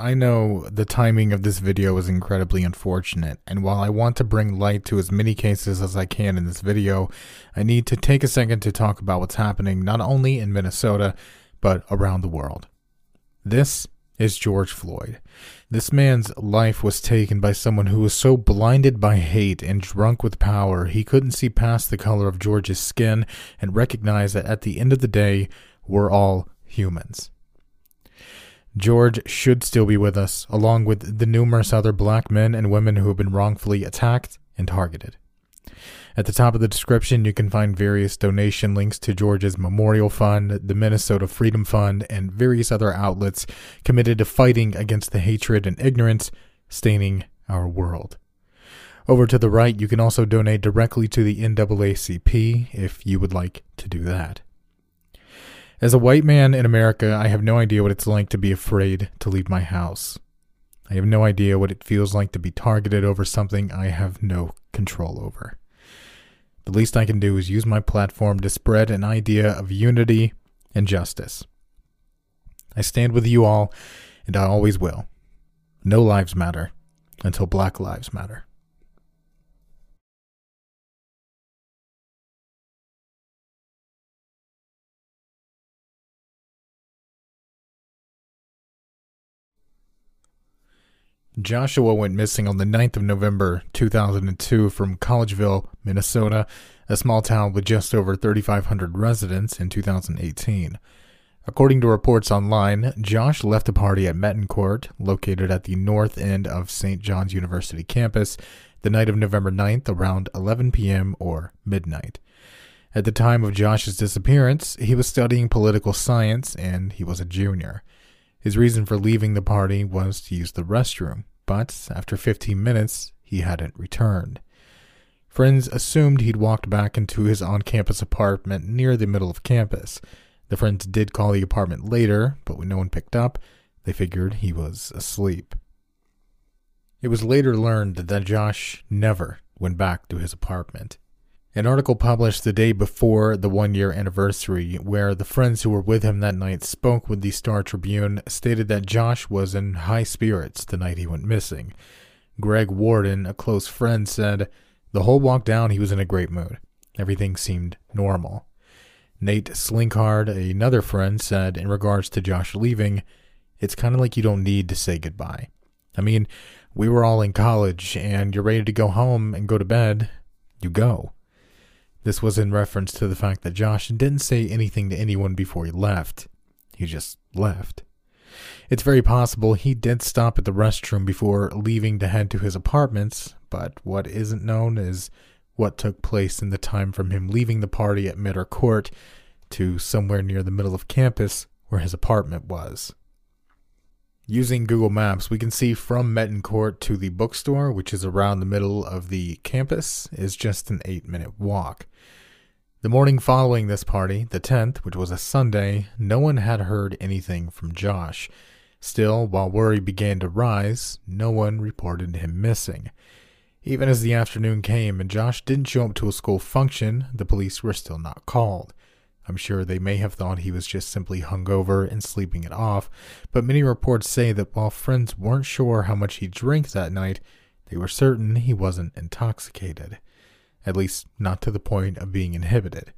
I know the timing of this video is incredibly unfortunate, and while I want to bring light to as many cases as I can in this video, I need to take a second to talk about what's happening not only in Minnesota, but around the world. This is George Floyd. This man's life was taken by someone who was so blinded by hate and drunk with power he couldn't see past the color of George's skin and recognize that at the end of the day, we're all humans. George should still be with us, along with the numerous other black men and women who have been wrongfully attacked and targeted. At the top of the description, you can find various donation links to George's Memorial Fund, the Minnesota Freedom Fund, and various other outlets committed to fighting against the hatred and ignorance staining our world. Over to the right, you can also donate directly to the NAACP if you would like to do that. As a white man in America, I have no idea what it's like to be afraid to leave my house. I have no idea what it feels like to be targeted over something I have no control over. The least I can do is use my platform to spread an idea of unity and justice. I stand with you all, and I always will. No lives matter until Black Lives Matter. Joshua went missing on the 9th of November 2002 from Collegeville, Minnesota, a small town with just over 3,500 residents in 2018. According to reports online, Josh left a party at Metten Court, located at the north end of St. John's University campus, the night of November 9th around 11 p.m. or midnight. At the time of Josh's disappearance, he was studying political science and he was a junior. His reason for leaving the party was to use the restroom, but after 15 minutes, he hadn't returned. Friends assumed he'd walked back into his on campus apartment near the middle of campus. The friends did call the apartment later, but when no one picked up, they figured he was asleep. It was later learned that Josh never went back to his apartment. An article published the day before the one year anniversary, where the friends who were with him that night spoke with the Star Tribune, stated that Josh was in high spirits the night he went missing. Greg Warden, a close friend, said, The whole walk down he was in a great mood. Everything seemed normal. Nate Slinkard, another friend, said in regards to Josh leaving, It's kind of like you don't need to say goodbye. I mean, we were all in college, and you're ready to go home and go to bed. You go. This was in reference to the fact that Josh didn't say anything to anyone before he left. He just left. It's very possible he did stop at the restroom before leaving to head to his apartments, but what isn't known is what took place in the time from him leaving the party at Metten Court to somewhere near the middle of campus where his apartment was. Using Google Maps, we can see from Metten Court to the bookstore, which is around the middle of the campus, is just an eight minute walk. The morning following this party, the 10th, which was a Sunday, no one had heard anything from Josh. Still, while worry began to rise, no one reported him missing. Even as the afternoon came and Josh didn't show up to a school function, the police were still not called. I'm sure they may have thought he was just simply hungover and sleeping it off, but many reports say that while friends weren't sure how much he drank that night, they were certain he wasn't intoxicated. At least, not to the point of being inhibited.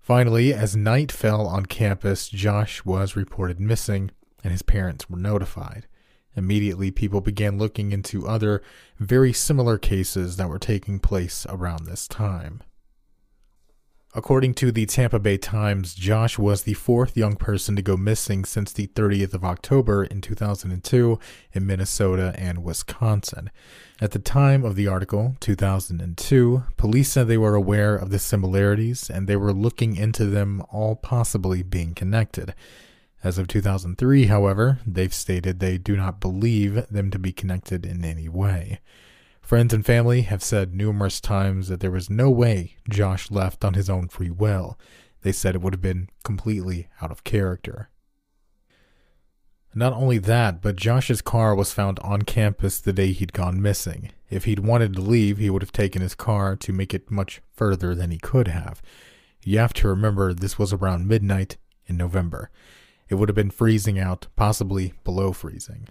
Finally, as night fell on campus, Josh was reported missing, and his parents were notified. Immediately, people began looking into other very similar cases that were taking place around this time. According to the Tampa Bay Times, Josh was the fourth young person to go missing since the 30th of October in 2002 in Minnesota and Wisconsin. At the time of the article, 2002, police said they were aware of the similarities and they were looking into them all possibly being connected. As of 2003, however, they've stated they do not believe them to be connected in any way. Friends and family have said numerous times that there was no way Josh left on his own free will. They said it would have been completely out of character. Not only that, but Josh's car was found on campus the day he'd gone missing. If he'd wanted to leave, he would have taken his car to make it much further than he could have. You have to remember this was around midnight in November. it would have been freezing out, possibly below freezing.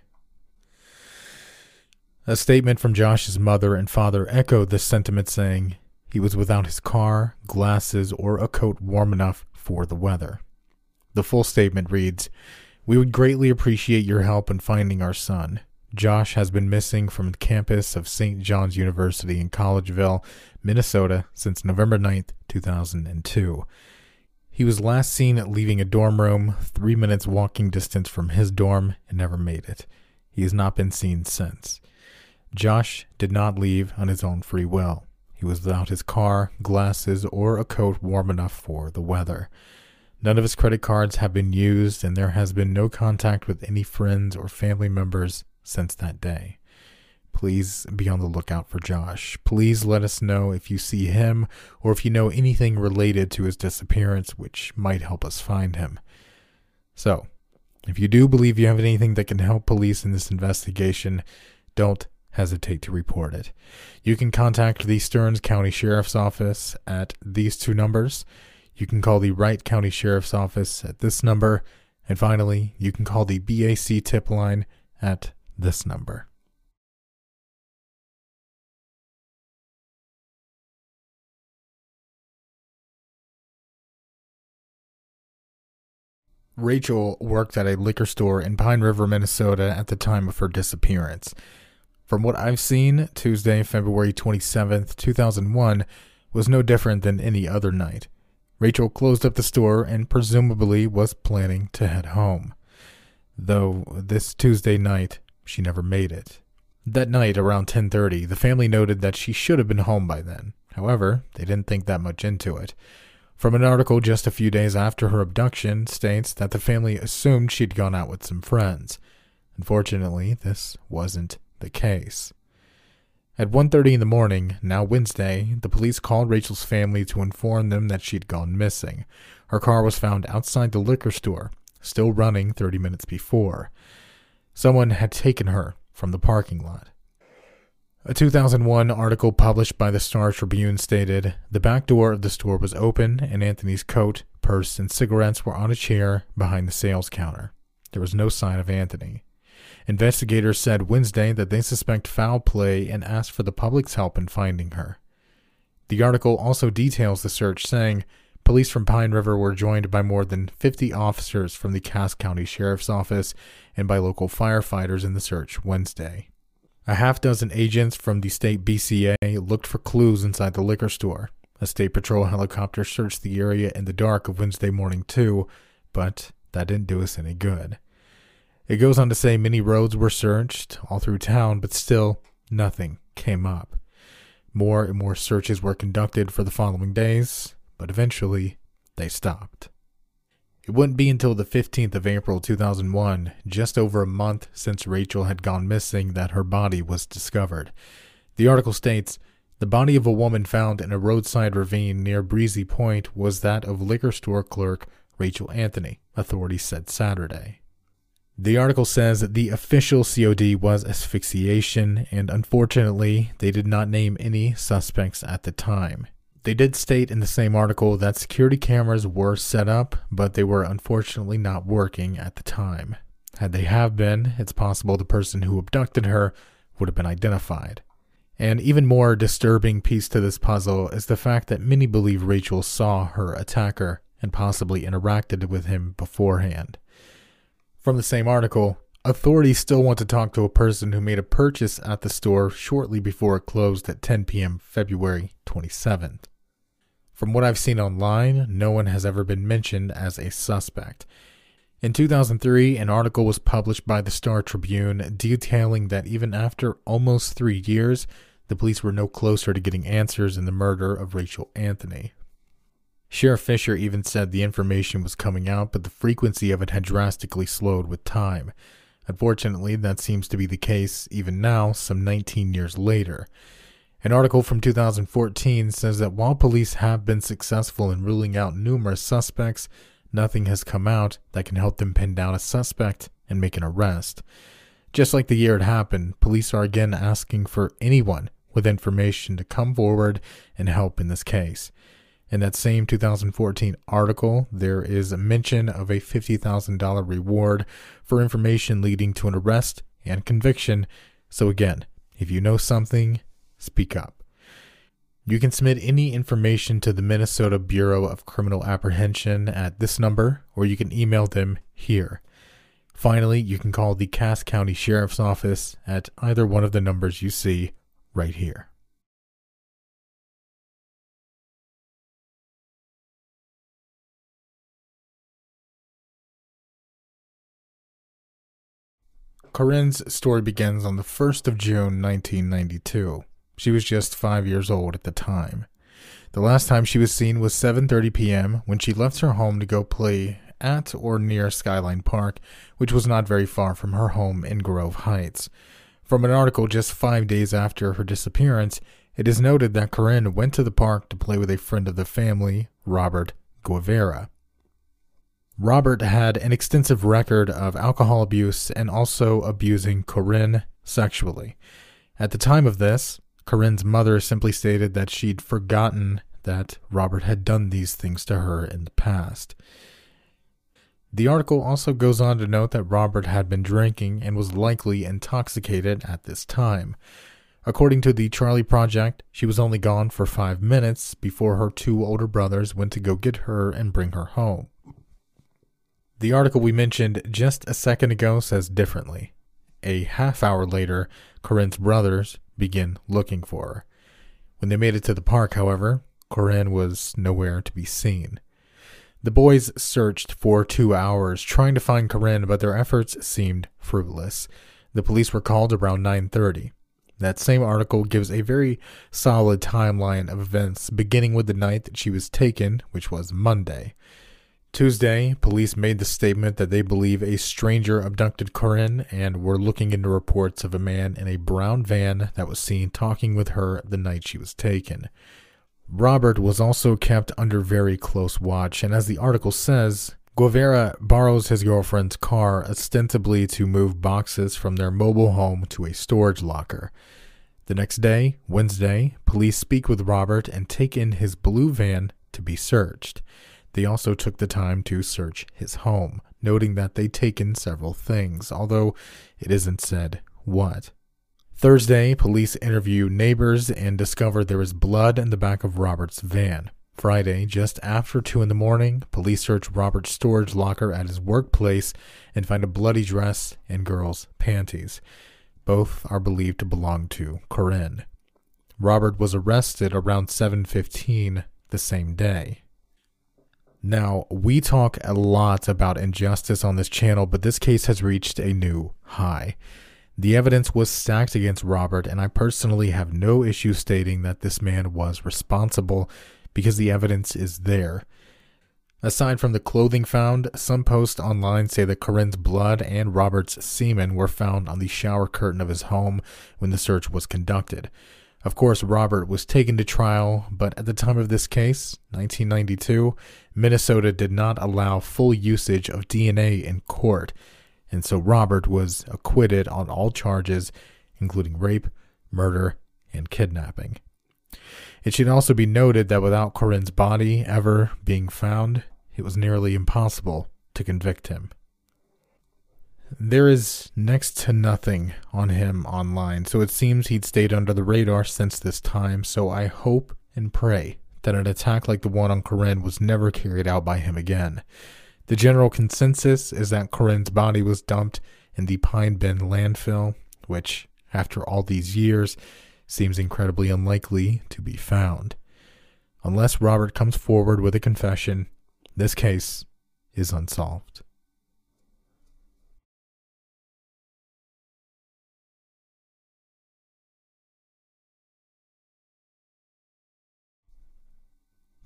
A statement from Josh's mother and father echoed this sentiment, saying he was without his car, glasses, or a coat warm enough for the weather. The full statement reads We would greatly appreciate your help in finding our son. Josh has been missing from the campus of St. John's University in Collegeville, Minnesota since November 9th, 2002. He was last seen leaving a dorm room three minutes walking distance from his dorm and never made it. He has not been seen since. Josh did not leave on his own free will. He was without his car, glasses, or a coat warm enough for the weather. None of his credit cards have been used, and there has been no contact with any friends or family members since that day. Please be on the lookout for Josh. Please let us know if you see him or if you know anything related to his disappearance which might help us find him. So, if you do believe you have anything that can help police in this investigation, don't hesitate to report it. You can contact the Stearns County Sheriff's Office at these two numbers. You can call the Wright County Sheriff's Office at this number. And finally, you can call the BAC tip line at this number. Rachel worked at a liquor store in Pine River, Minnesota at the time of her disappearance. From what I've seen, Tuesday, February 27th, 2001 was no different than any other night. Rachel closed up the store and presumably was planning to head home. Though this Tuesday night, she never made it. That night around 10:30, the family noted that she should have been home by then. However, they didn't think that much into it. From an article just a few days after her abduction states that the family assumed she'd gone out with some friends. Unfortunately, this wasn't the case. At 1:30 in the morning, now Wednesday, the police called Rachel's family to inform them that she'd gone missing. Her car was found outside the liquor store, still running 30 minutes before. Someone had taken her from the parking lot. A 2001 article published by the Star Tribune stated the back door of the store was open and Anthony's coat, purse, and cigarettes were on a chair behind the sales counter. There was no sign of Anthony. Investigators said Wednesday that they suspect foul play and asked for the public's help in finding her. The article also details the search, saying police from Pine River were joined by more than 50 officers from the Cass County Sheriff's Office and by local firefighters in the search Wednesday. A half dozen agents from the state BCA looked for clues inside the liquor store. A state patrol helicopter searched the area in the dark of Wednesday morning, too, but that didn't do us any good. It goes on to say many roads were searched all through town, but still nothing came up. More and more searches were conducted for the following days, but eventually they stopped. It wouldn't be until the 15th of April 2001, just over a month since Rachel had gone missing, that her body was discovered. The article states The body of a woman found in a roadside ravine near Breezy Point was that of liquor store clerk Rachel Anthony, authorities said Saturday. The article says that the official COD was asphyxiation, and unfortunately, they did not name any suspects at the time. They did state in the same article that security cameras were set up, but they were unfortunately not working at the time. Had they have been, it's possible the person who abducted her would have been identified. An even more disturbing piece to this puzzle is the fact that many believe Rachel saw her attacker and possibly interacted with him beforehand. From the same article, authorities still want to talk to a person who made a purchase at the store shortly before it closed at 10 p.m. February 27th. From what I've seen online, no one has ever been mentioned as a suspect. In 2003, an article was published by the Star Tribune detailing that even after almost three years, the police were no closer to getting answers in the murder of Rachel Anthony. Sheriff Fisher even said the information was coming out, but the frequency of it had drastically slowed with time. Unfortunately, that seems to be the case even now, some 19 years later. An article from 2014 says that while police have been successful in ruling out numerous suspects, nothing has come out that can help them pin down a suspect and make an arrest. Just like the year it happened, police are again asking for anyone with information to come forward and help in this case. In that same 2014 article, there is a mention of a $50,000 reward for information leading to an arrest and conviction. So, again, if you know something, speak up. You can submit any information to the Minnesota Bureau of Criminal Apprehension at this number, or you can email them here. Finally, you can call the Cass County Sheriff's Office at either one of the numbers you see right here. Corinne's story begins on the 1st of June 1992. She was just 5 years old at the time. The last time she was seen was 7:30 p.m. when she left her home to go play at or near Skyline Park, which was not very far from her home in Grove Heights. From an article just 5 days after her disappearance, it is noted that Corinne went to the park to play with a friend of the family, Robert Guevara. Robert had an extensive record of alcohol abuse and also abusing Corinne sexually. At the time of this, Corinne's mother simply stated that she'd forgotten that Robert had done these things to her in the past. The article also goes on to note that Robert had been drinking and was likely intoxicated at this time. According to the Charlie Project, she was only gone for five minutes before her two older brothers went to go get her and bring her home. The article we mentioned just a second ago says differently. A half hour later, Corinne's brothers begin looking for her. When they made it to the park, however, Corinne was nowhere to be seen. The boys searched for two hours trying to find Corinne, but their efforts seemed fruitless. The police were called around 9:30. That same article gives a very solid timeline of events beginning with the night that she was taken, which was Monday. Tuesday, police made the statement that they believe a stranger abducted Corinne and were looking into reports of a man in a brown van that was seen talking with her the night she was taken. Robert was also kept under very close watch, and as the article says, Guevara borrows his girlfriend's car ostensibly to move boxes from their mobile home to a storage locker. The next day, Wednesday, police speak with Robert and take in his blue van to be searched. They also took the time to search his home, noting that they'd taken several things, although it isn't said what. Thursday, police interview neighbors and discover there is blood in the back of Robert's van. Friday, just after 2 in the morning, police search Robert's storage locker at his workplace and find a bloody dress and girl's panties. Both are believed to belong to Corinne. Robert was arrested around 7:15 the same day. Now, we talk a lot about injustice on this channel, but this case has reached a new high. The evidence was stacked against Robert, and I personally have no issue stating that this man was responsible because the evidence is there. Aside from the clothing found, some posts online say that Corinne's blood and Robert's semen were found on the shower curtain of his home when the search was conducted. Of course, Robert was taken to trial, but at the time of this case, 1992, Minnesota did not allow full usage of DNA in court, and so Robert was acquitted on all charges, including rape, murder, and kidnapping. It should also be noted that without Corinne's body ever being found, it was nearly impossible to convict him. There is next to nothing on him online, so it seems he'd stayed under the radar since this time, so I hope and pray that an attack like the one on Corinne was never carried out by him again. The general consensus is that Corinne's body was dumped in the Pine Bend landfill, which, after all these years, seems incredibly unlikely to be found. Unless Robert comes forward with a confession, this case is unsolved.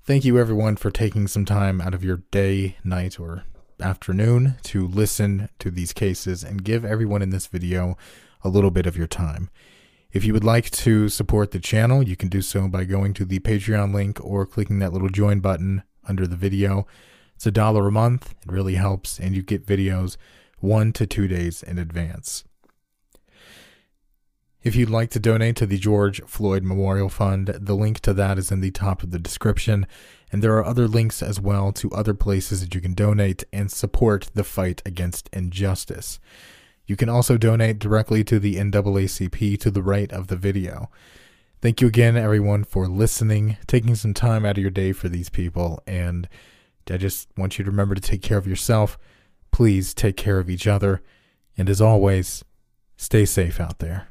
Thank you, everyone, for taking some time out of your day, night, or afternoon to listen to these cases and give everyone in this video a little bit of your time. If you would like to support the channel, you can do so by going to the Patreon link or clicking that little join button under the video. It's a dollar a month. It really helps, and you get videos one to two days in advance. If you'd like to donate to the George Floyd Memorial Fund, the link to that is in the top of the description. And there are other links as well to other places that you can donate and support the fight against injustice. You can also donate directly to the NAACP to the right of the video. Thank you again, everyone, for listening, taking some time out of your day for these people. And I just want you to remember to take care of yourself. Please take care of each other. And as always, stay safe out there.